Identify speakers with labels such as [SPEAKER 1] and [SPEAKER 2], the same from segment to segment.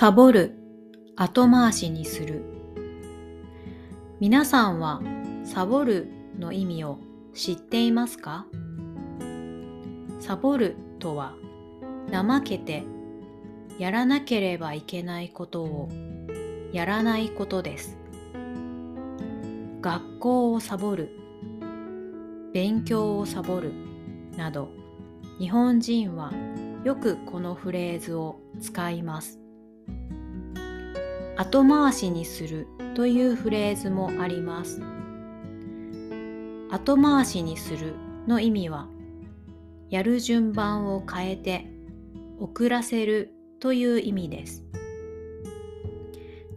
[SPEAKER 1] サボる、後回しにする。皆さんはサボるの意味を知っていますか？サボるとは怠けてやらなければいけないことをやらないことです。学校をサボる、勉強をサボるなど日本人はよくこのフレーズを使います。後回しにするというフレーズもあります。後回しにするの意味は、やる順番を変えて遅らせるという意味です。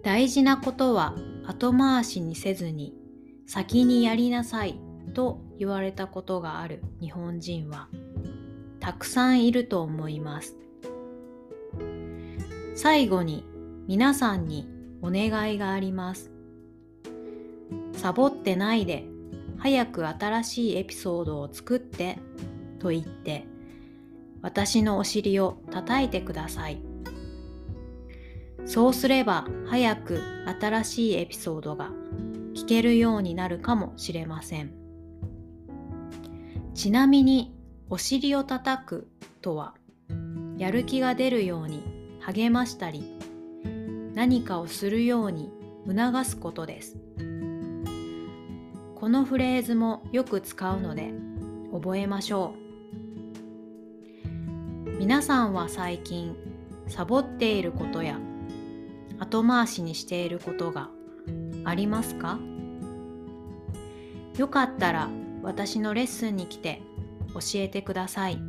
[SPEAKER 1] 大事なことは後回しにせずに先にやりなさいと言われたことがある日本人はたくさんいると思います。最後に皆さんにお願いがあります。サボってないで早く新しいエピソードを作ってと言って私のお尻を叩いてください。そうすれば早く新しいエピソードが聞けるようになるかもしれません。ちなみにお尻を叩くとはやる気が出るように励ましたり何かをするように促すことです。このフレーズもよく使うので覚えましょう。皆さんは最近サボっていることや後回しにしていることがありますか？よかったら私のレッスンに来て教えてください。